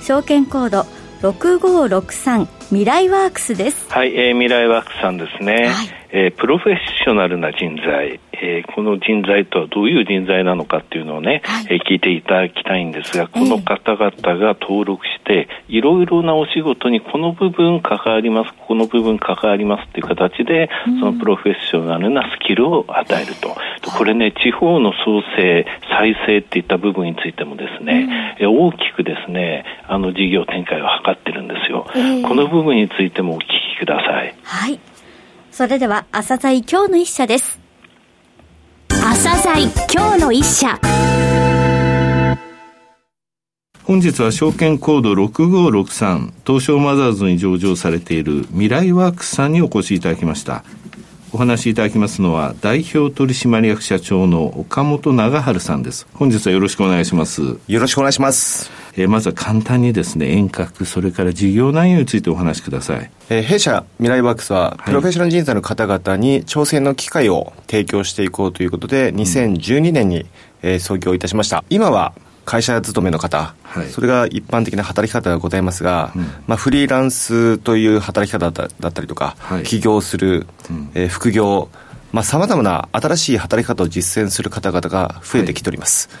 証券コード6563未来ワークスです。はい、えー、未来ワークスさんですね、はい、えー、プロフェッショナルな人材えー、この人材とはどういう人材なのかっていうのをね、はい、えー、聞いていただきたいんですが、この方々が登録して、いろいろなお仕事にこの部分関わります、この部分関わりますっていう形で、そのプロフェッショナルなスキルを与えると。これね、地方の創生、再生っていった部分についてもですね、うん、大きくですね、あの事業展開を図ってるんですよ。えー、この部分についてもお聞きください。はい。それでは、朝鮮今日の一社です。朝鮮今日の一社。本日は証券コード6563東証マザーズに上場されている未来ワークスさんにお越しいただきました。お話しいただきますのは代表取締役社長の岡本長春さんです。本日はよろしくお願いします。よろしくお願いします。えー、まずは簡単にですね遠隔それから事業内容についてお話しください、えー、弊社未来ワークスはプロフェッショナル人材の方々に挑戦の機会を提供していこうということで2012年に、えー、創業いたしました。今は会社勤めの方、はい、それが一般的な働き方がございますが、うん、まあ、フリーランスという働き方だったりとか、はい、起業する、うん、えー、副業、さまざ、まな新しい働き方を実践する方々が増えてきております。はい、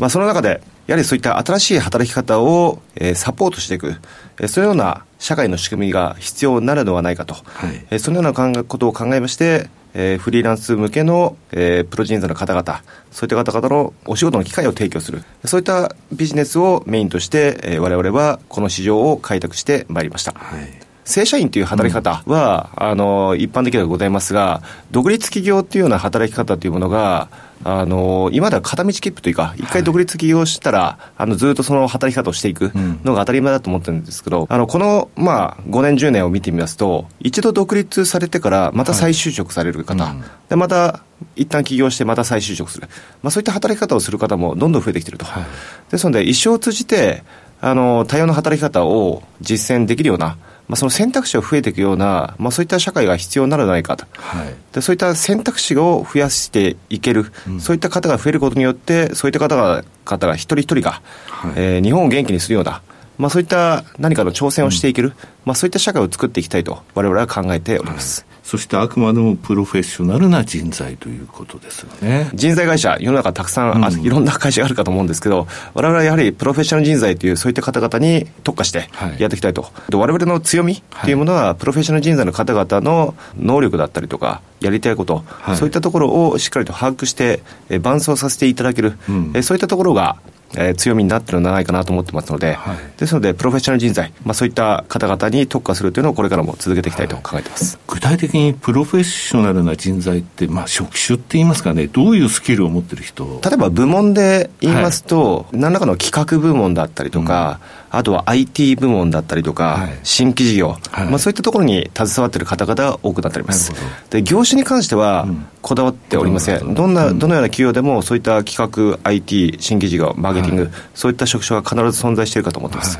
まあ、その中で、やはりそういった新しい働き方を、えー、サポートしていく、えー、そういうような社会の仕組みが必要になるのではないかと、はい、えー、そのようなことを考えまして、えー、フリーランス向けの、えー、プロ人材の方々、そういった方々のお仕事の機会を提供する、そういったビジネスをメインとして、えー、我々はこの市場を開拓してまいりました。はい正社員という働き方は、うん、あの一般的ではございますが、独立企業っていうような働き方というものが、あの今では片道切符というか、一回独立起業したら、はい、あのずっとその働き方をしていくのが当たり前だと思ってるんですけど、うん、あのこの、まあ、5年、10年を見てみますと、一度独立されてから、また再就職される方、でまた一旦起業して、また再就職する、まあ、そういった働き方をする方もどんどん増えてきてると。はい、ですので、一生を通じてあの多様な働き方を実践できるような、まあ、その選択肢が増えていくような、まあ、そういった社会が必要になるのではないかと、はい、でそういった選択肢を増やしていける、うん、そういった方が増えることによって、そういった方が方が一人一人が、はい、えー、日本を元気にするような、まあ、そういった何かの挑戦をしていける、うん、まあ、そういった社会を作っていきたいと、われわれは考えております。はいそしてあくまでもプロフェッショナルな人材ということですよね。人材会社、世の中たくさん、うん、いろんな会社があるかと思うんですけど、我々はやはりプロフェッショナル人材という、そういった方々に特化してやっていきたいと。はい、我々の強みっていうものは、プロフェッショナル人材の方々の能力だったりとか、やりたいこと、はい、そういったところをしっかりと把握して、え伴走させていただける、うん、えそういったところが、えー、強みになってるのではないかなと思ってますので、はい、ですので、プロフェッショナル人材、まあ、そういった方々に特化するというのをこれからも続けていきたいと考えてます、はい、具体的にプロフェッショナルな人材って、まあ、職種って言いますかね、どういうスキルを持ってる人？例えば部門で言いますと、はい、何らかの企画部門だったりとか、うんあとは IT 部門だったりとか、はい、新規事業、はい、まあ、そういったところに携わっている方々が多くなっております。で業種に関しては、こだわっておりません、うん、どんな、どのような企業でも、そういった企画、IT、新規事業、マーケティング、はい、そういった職種は必ず存在しているかと思っています。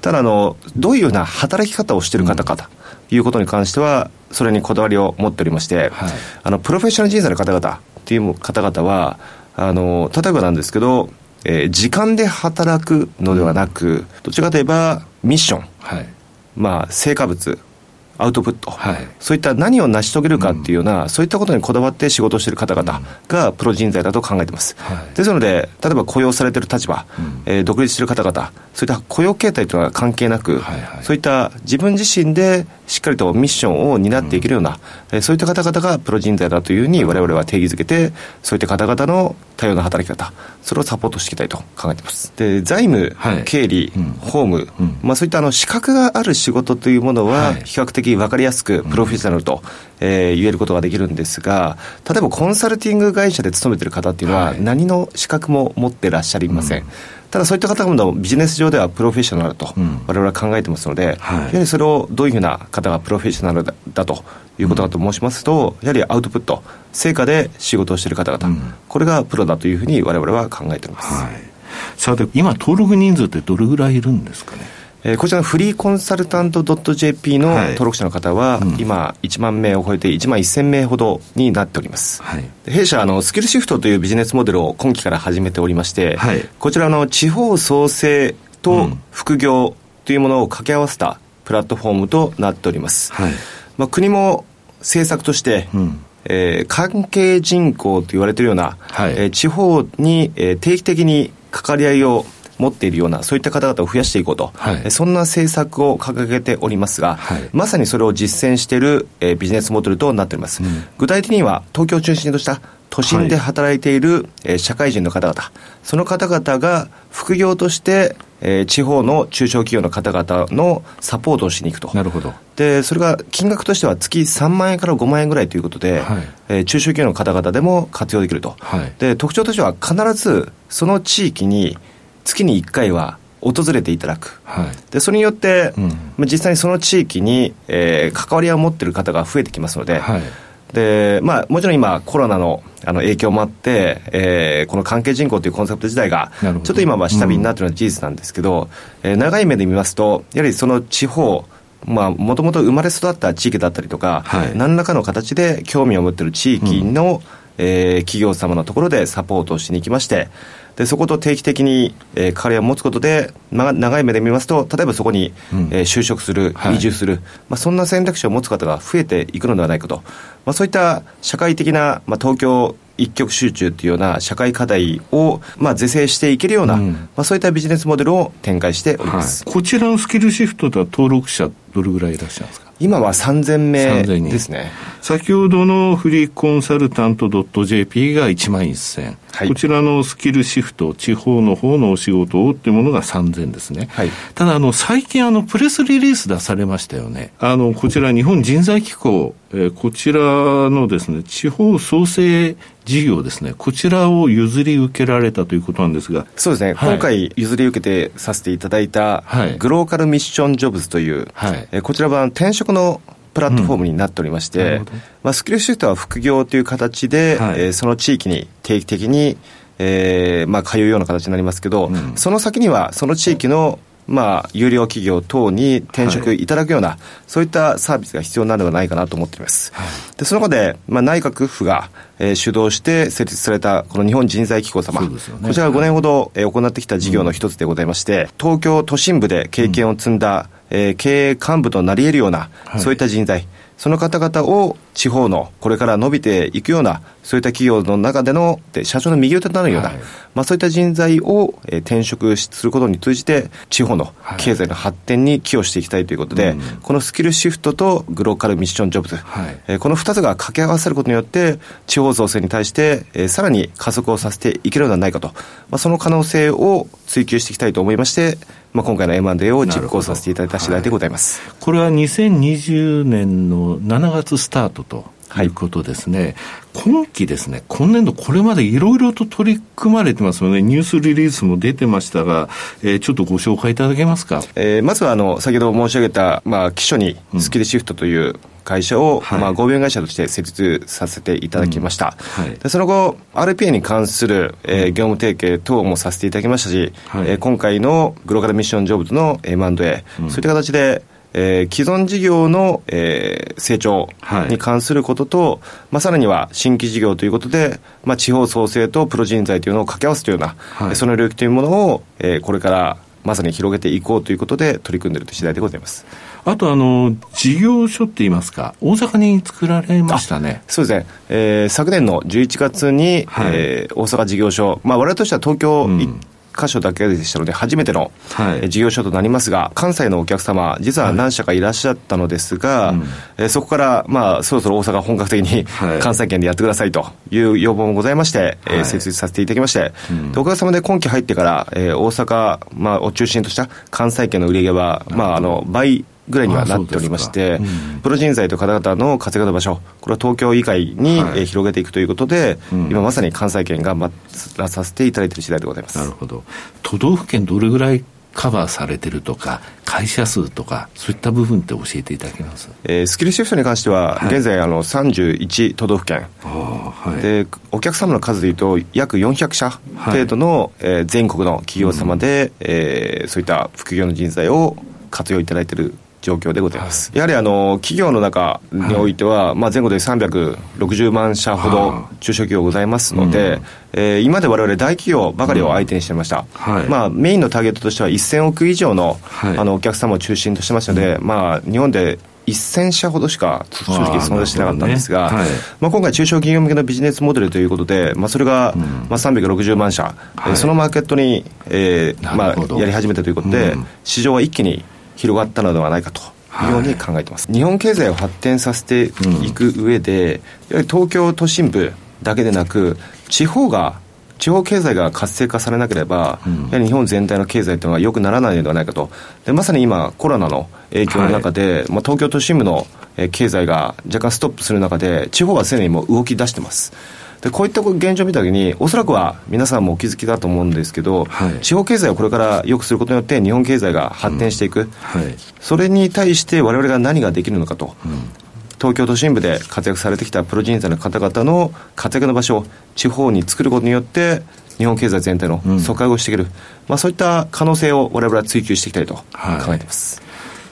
ただあの、どういうような働き方をしている方かということに関しては、それにこだわりを持っておりまして、あのプロフェッショナル人材の方々という方々は、あの例えばなんですけど、えー、時間で働くのではなく、どちらかといえばミッション、はい、まあ、成果物、アウトプット、はい、そういった何を成し遂げるかっていうような、うん、そういったことにこだわって仕事をしている方々がプロ人材だと考えています。はい、ですので、例えば雇用されている立場、うん、えー、独立している方々、そういった雇用形態というのは関係なく、はいはい、そういった自分自身でしっかりとミッションを担っていけるような、うん、そういった方々がプロ人材だというふうに我々は定義づけて、そういった方々の多様な働き方、それをサポートしていきたいと考えています。で、財務、はい、経理、うん、法務、うん、まあそういったあの資格がある仕事というものは、比較的分かりやすくプロフェッショナルと、えー、言えることができるんですが、例えばコンサルティング会社で勤めてる方っていうのは、何の資格も持ってらっしゃりません。ただそういった方もビジネス上ではプロフェッショナルと我々は考えてますので、はい、やはりそれをどういうふうな方がプロフェッショナルだということだと申しますと、やはりアウトプット、成果で仕事をしている方々、うん、これがプロだというふうに我々は考えております。はい、さて、今登録人数ってどれぐらいいるんですかね？えー、こちらのフリーコンサルタント .jp の登録者の方は、はいうん、今、1万名を超えて1万1000名ほどになっております。はい、弊社あの、スキルシフトというビジネスモデルを今期から始めておりまして、はい、こちらの地方創生と副業というものを掛け合わせたプラットフォームとなっております。はい。まあ、国も政策として、うん。えー、関係人口と言われているような、はい。えー、地方に、えー、定期的に関わり合いを持っているような、そういった方々を増やしていこうと、はい、そんな政策を掲げておりますが、はい、まさにそれを実践している、えー、ビジネスモデルとなっております。うん、具体的には、東京を中心とした都心で働いている、はい、えー、社会人の方々、その方々が副業として、えー、地方の中小企業の方々のサポートをしに行くと。なるほど。で、それが金額としては月3万円から5万円ぐらいということで、はい、えー、中小企業の方々でも活用できると。はい、で、特徴としては必ずその地域に月に1回は訪れていただく、はい、でそれによって、うん、実際にその地域に、えー、関わりを持っている方が増えてきますので、はい、でまあ、もちろん今、コロナのあの影響もあって、えー、この関係人口というコンセプト自体が、ちょっと今は下火になっているのは事実なんですけど、うん、えー、長い目で見ますと、やはりその地方、もともと生まれ育った地域だったりとか、はい、何らかの形で興味を持っている地域の、うん。えー、企業様のところでサポートをしに行きまして、でそこと定期的に、えー、関わりを持つことで、ま、長い目で見ますと、例えばそこに、うん、えー、就職する、移住する、まあ、そんな選択肢を持つ方が増えていくのではないかと、まあ、そういった社会的な、まあ、東京一極集中というような社会課題を、まあ、是正していけるような、うん、まあ、そういったビジネスモデルを展開しております、はい、こちらのスキルシフトでは登録者、どれぐらいいらっしゃるんですか？今は3000名ですね。先ほどのフリーコンサルタント .jp が1万1000、はい、こちらのスキルシフト、地方の方のお仕事をっていうものが3000ですね。はい、ただ、あの、最近、あの、プレスリリース出されましたよね。あの、こちら日本人材機構、えー、こちらのですね、地方創生事業ですね、こちらを譲り受けられたということなんですが。そうですね、はい、今回譲り受けてさせていただいた、グローカルミッションジョブズという、はい、えー、こちらは転職のプラットフォームになっておりまして、うん、まあ、スキルシフトは副業という形で、はい、えー、その地域に定期的に、えーまあ、通うような形になりますけど、うん、その先にはその地域のまあ、有料企業等に転職いただくような、はい、そういったサービスが必要なのではないかなと思っています。はい、で、その中で、まあ、内閣府が、えー、主導して設立された、この日本人材機構様、ね、こちらが5年ほど、えー、行ってきた事業の一つでございまして、うん、東京都心部で経験を積んだ、うん、えー、経営幹部となり得るような、はい、そういった人材、その方々を地方のこれから伸びていくような、そういった企業の中での社長の右腕となるような、はい、まあ、そういった人材を、え転職することに通じて、地方の経済の発展に寄与していきたいということで、はい、このスキルシフトとグローカルミッションジョブズ、はい、えこの2つが掛け合わせることによって、地方創生に対して、えさらに加速をさせていけるのではないかと、まあ、その可能性を追求していきたいと思いまして、まあ、今回の M&A を実行させていただいた次第でございます、これは2020年の7月スタートとい。うことですね、はい、今期ですね、今年度、これまでいろいろと取り組まれてますよね、ニュースリリースも出てましたが、えー、ちょっとご紹介いただけますか？えー、まずはあの先ほど申し上げた、まあ、基礎にスキルシフトという、会社を、はい、まあ、合弁会社として設立させていただきました。うんはい、でその後、RPA に関する、えー、業務提携等もさせていただきましたし、はい、えー、今回のグローカルミッションジョブズの M&A、うん、そういった形で、えー、既存事業の、えー、成長に関することと、はい、まあ、さらには新規事業ということで、まあ、地方創生とプロ人材というのを掛け合わせるような、はい、その領域というものを、えー、これからまさに広げていこうということで取り組んでいる次第でございます。あとあの、事業所って言いますか、大阪に作られましたね。そうですね。えー、昨年の11月に、はい、えー、大阪事業所、まあ我々としては東京、うん箇所だけでしたので、初めての、はい、事業所となりますが、関西のお客様、実は何社かいらっしゃったのですが、はいえー、そこから、まあ、そろそろ大阪本格的に、関西圏でやってくださいという要望もございまして、はい、えー、設立させていただきまして、うん、おかげさまで今期入ってから、えー、大阪、まあ、を中心とした関西圏の売り上げは、まあ、あの倍ぐらいにはなっておりまして、うん、プロ人材と方々の活躍の場所、これは東京以外に、はい、え広げていくということで、うん、今まさに関西圏頑張らさせていただいている次第でございます。なるほど。都道府県どれぐらいカバーされてるとか、会社数とか、そういった部分って教えていただけます、えー、スキルシフトに関しては、現在、あの31都道府県、はい、で、お客様の数でいうと、約400社程度の、はい、えー、全国の企業様で、うん、えー、そういった副業の人材を活用いただいている状況でございます、はい、やはりあの企業の中においては、はい、まあ、全国で360万社ほど中小企業ございますので、うん、えー、今までわれわれ大企業ばかりを相手にしていました、うんはい、まあ、メインのターゲットとしては1000億以上の,、あのお客様を中心としてましたので、うん、まあ、日本で1000社ほどしか正直存在してなかったんですが、ねはい、まあ、今回、中小企業向けのビジネスモデルということで、まあ、それが、まあ、360万社、はい、そのマーケットに、えーまあ、やり始めたということで、市場は一気に広がったのではないかとい。うように考えてます、はい、日本経済を発展させていく上で、うん、やはり東京都心部だけでなく地方が地方経済が活性化されなければ、うん、やはり日本全体の経済というのは良くならないのではないかと。でまさに今コロナの影響の中で、はい、まあ、東京都心部の経済が若干ストップする中で地方はすでにもう動き出してますでこういった現状を見たときに、おそらくは皆さんもお気づきだと思うんですけど、はい、地方経済をこれから良くすることによって、日本経済が発展していく、うんはい、それに対してわれわれが何ができるのかと。うん。東京都心部で活躍されてきたプロ人材の方々の活躍の場所を地方に作ることによって日本経済全体の底上げをしていける、うん、まあ、そういった可能性を我々は追求していきたいと考えています。はい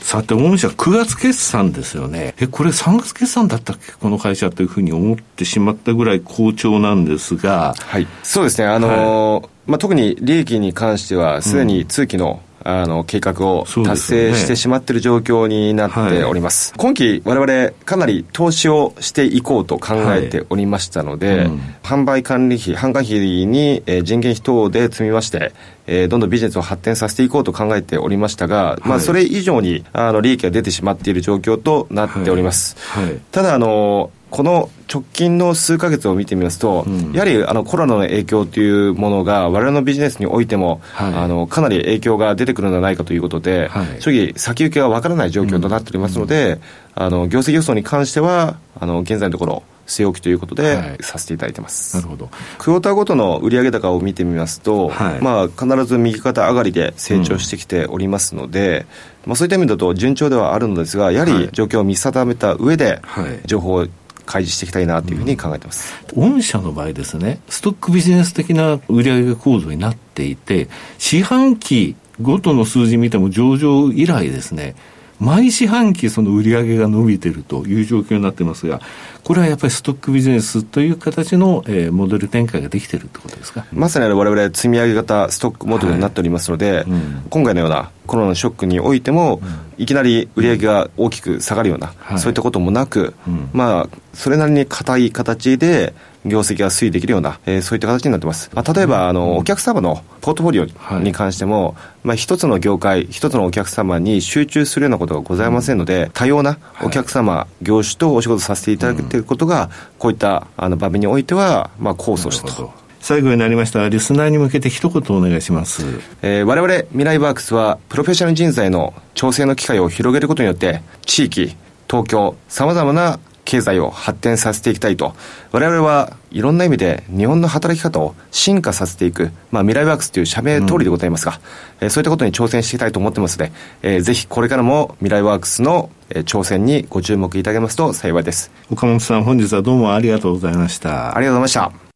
さて、大社9月決算ですよね。え、これ3月決算だったっけ？この会社というふうに思ってしまったぐらい好調なんですが。はい。そうですね。あのーはい、まあ、特に利益に関しては、すでに通期の、あの計画を達成してしまっている状況になっております。すね。はい、今期我々かなり投資をしていこうと考えておりましたので、はい。うん、販売管理費、販管費に人件費等で積みまして、えー、どんどんビジネスを発展させていこうと考えておりましたが、はい、まあ、それ以上にあの利益が出てしまっている状況となっております。はい。はい、ただあのこの直近の数か月を見てみますと、うん、やはりあのコロナの影響というものが、われわれのビジネスにおいても、はい、あのかなり影響が出てくるのではないかということで、はい、正直、先行きがわからない状況となっておりますので、うん、あの業績予想に関しては、あの現在のところ、据え置きということで、はい、させていただいてます。なるほど。クォーターごとの売上高を見てみますと、はい、まあ必ず右肩上がりで成長してきておりますので、うん、まあそういった意味だと順調ではあるのですが、やはり状況を見定めた上で、情報を開示していきたいなというふうに考えてます。うん、御社の場合ですね、ストックビジネス的な売上構造になっていて、四半期ごとの数字見ても上場以来ですね、毎四半期その売り上げが伸びてるという状況になってますが、これはやっぱりストックビジネスという形の、えー、モデル展開ができているってことですか？まさにわれわれ積み上げ型ストックモデルになっておりますので、はいうん、今回のようなコロナのショックにおいても、うん、いきなり売り上げが大きく下がるような、そういったこともなく、うん、まあ、それなりに硬い形で、業績が推移できるような、えー、そういった形になってます。まあ、例えば、あの、お客様のポートフォリオに関しても、はい、まあ、一つの業界、一つのお客様に集中するようなことがございませんので、多様なお客様、はい、業種とお仕事させていただけていることが、こういったあの場面においては、まあ、構想したと。最後になりましたが、リスナーに向けて一言お願いします。えー、我々未来ワークスは、プロフェッショナル人材の調整の機会を広げることによって、地域、東京、さまざまな経済を発展させていきたいと。我々はいろんな意味で日本の働き方を進化させていく、まあ、未来ワークスという社名通りでございますが、うん、えー、そういったことに挑戦していきたいと思ってますので、えー、ぜひこれからも未来ワークスの、えー、挑戦にご注目いただけますと幸いです。岡本さん、本日はどうもありがとうございました。ありがとうございました。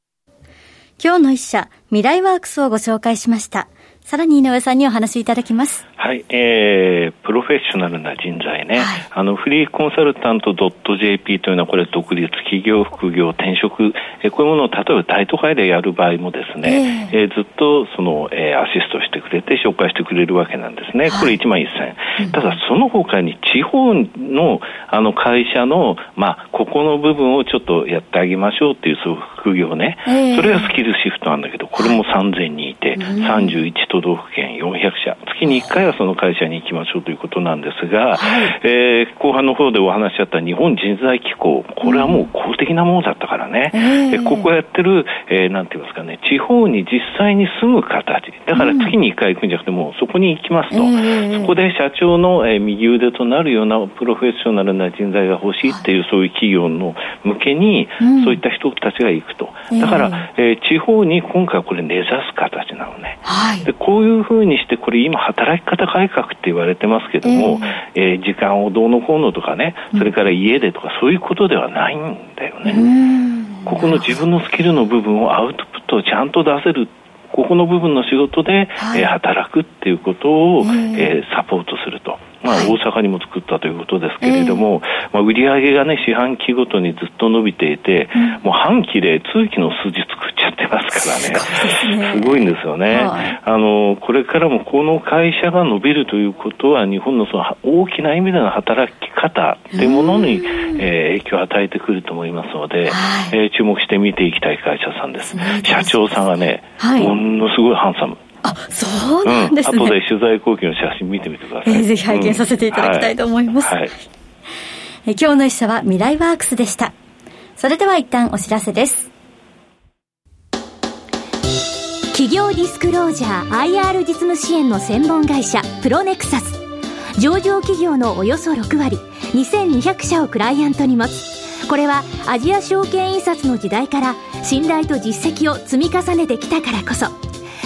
今日の一社、未来ワークスをご紹介しました。さらに井上さんにお話しいただきます。はい、えー、プロフェッショナルな人材ね、はい、あの、フリーコンサルタント .jp というのは、これ、独立企業、副業、転職、えー、こういうものを例えば大都会でやる場合もですね、えー、えー、ずっとその、えー、アシストしてくれて、紹介してくれるわけなんですね。これ1万1000、ただ、その他に地方のあの会社の、まあ、ここの部分をちょっとやってあげましょうっていう、そう副業ね、えー、それがスキルシフトなんだけど、これも3000人いて、31都道府県400社、月に1回はその会社に行きましょうということなんですが、はい、えー、後半の方でお話しあった日本人材機構、これはもう公的なものだったからね、うん、ここやってる、えー、なんて言いますかね、地方に実際に住む形、だから月に1回行くんじゃなくて、もうそこに行きますと、うん、そこで社長の、えー、右腕となるようなプロフェッショナルな人材が欲しいっていう、そういう企業の向けに、そういった人たちが行くと。だから、えー、地方に今回これ根ざす形なのね。はい、でこういうふうにして、これ今働き方改革って言われてますけども、えー、えー、時間をどうのこうのとかね、それから家でとかそういうことではないんだよね。ここの自分のスキルの部分をアウトプットをちゃんと出せるここの部分の仕事で、はい、えー、働くっていうことを、えー、サポートすると。まあ、大阪にも作ったということですけれども、まあ、売上がね、四半期ごとにずっと伸びていて、もう半期で通期の数字作っちゃってますからね。すごいんですよね。あの、これからもこの会社が伸びるということは、日本のその大きな意味での働き方っていうものに、えー、影響を与えてくると思いますので、えー、注目して見ていきたい会社さんです。社長さんがね、ものすごいハンサム。あ、そうなんですね。うん、後で取材後期の写真見てみてください。えー、ぜひ拝見させていただきたいと思います。うん、はい、え今日の一社は未来ワークスでした。それでは一旦お知らせです。企業ディスクロージャー IR 実務支援の専門会社プロネクサス上場企業のおよそ6割2200社をクライアントに持つこれはアジア証券印刷の時代から信頼と実績を積み重ねてきたからこそ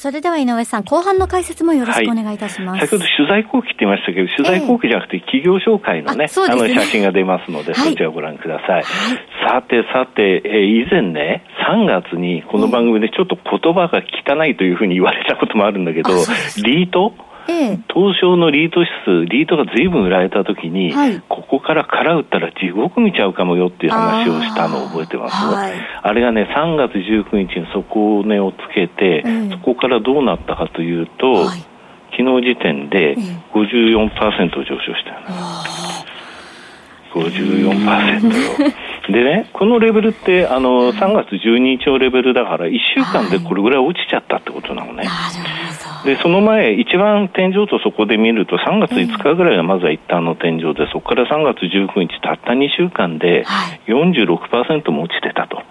それでは井上さん、後半の解説もよろしくお願いいたします。はい、先ほど取材後期って言いましたけど、取材後期じゃなくて企業紹介のね、えー、あねあの写真が出ますので、そちらをご覧ください。はい、さてさて、えー、以前ね、3月にこの番組でちょっと言葉が汚いというふうに言われたこともあるんだけど、リート？ええ、東証のリート指数、リートがずいぶん売られたときに、はい、ここから空売ったら地獄見ちゃうかもよっていう話をしたのを覚えてます、はい、あれがね、3月19日に底値をつけて、え、そこからどうなったかというと、はい、昨日時点で54%上昇したよ。ね。54%よ。でね、このレベルって、あの、3月12日のレベルだから、1週間でこれぐらい落ちちゃったってことなのね。で、その前、一番天井とそこで見ると、3月5日ぐらいがまずは一旦の天井で、そこから3月19日、たった2週間で46%も落ちてたと。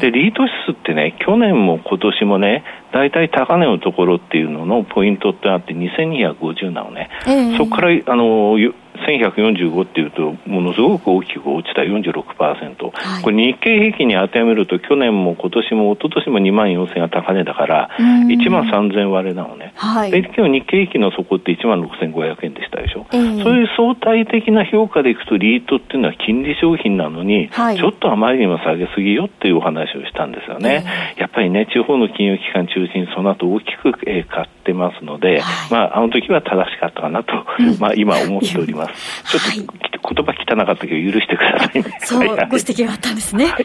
で、リート指数ってね、去年も今年もね、大体高値のところっていうののポイントってあって、2250なのね。そこから、あの、1145っていうと、ものすごく大きく落ちた46%、はい、これ、日経平均に当てはめると、去年も今年も一昨年も2万4000が高値だから、1万3000割れなのね、はい、で今日日経平均の底って1万6500円でしたでしょ、えー、そういう相対的な評価でいくと、リートっていうのは金利商品なのに、はい、ちょっとあまりにも下げすぎよっていうお話をしたんですよね。えー、やっぱりね、地方の金融機関中心にその後大きく、えー、買ってますので、まあ、あの時は正しかったかなと、まあ、今思っております。ちょっと、はい、言葉汚かったけど許してくださいね。そう、ご指摘があったんですね。はい。